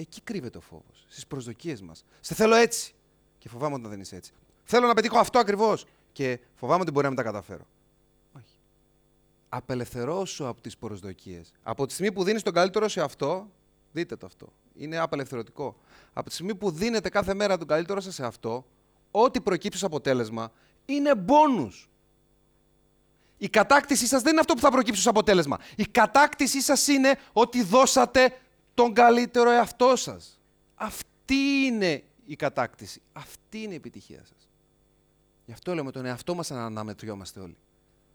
Εκεί κρύβεται ο φόβος. Στις προσδοκίες μας. Σε θέλω έτσι. Και φοβάμαι όταν δεν είσαι έτσι. Θέλω να πετύχω αυτό ακριβώς. Και φοβάμαι ότι μπορεί να μην τα καταφέρω. Όχι. Απελευθερώσου από τις προσδοκίες. Από τη στιγμή που δίνεις τον καλύτερο σε αυτό, δείτε το αυτό. Είναι απελευθερωτικό. Από τη στιγμή που δίνετε κάθε μέρα τον καλύτερο σας σε αυτό, ό,τι προκύψει ως αποτέλεσμα είναι μπόνους. Η κατάκτησή σας δεν είναι αυτό που θα προκύψει ως αποτέλεσμα. Η κατάκτησή σας είναι ότι δώσατε τον καλύτερο εαυτό σας. Αυτή είναι η κατάκτηση. Αυτή είναι η επιτυχία σας. Γι' αυτό λέμε τον εαυτό μας να αναμετριόμαστε όλοι.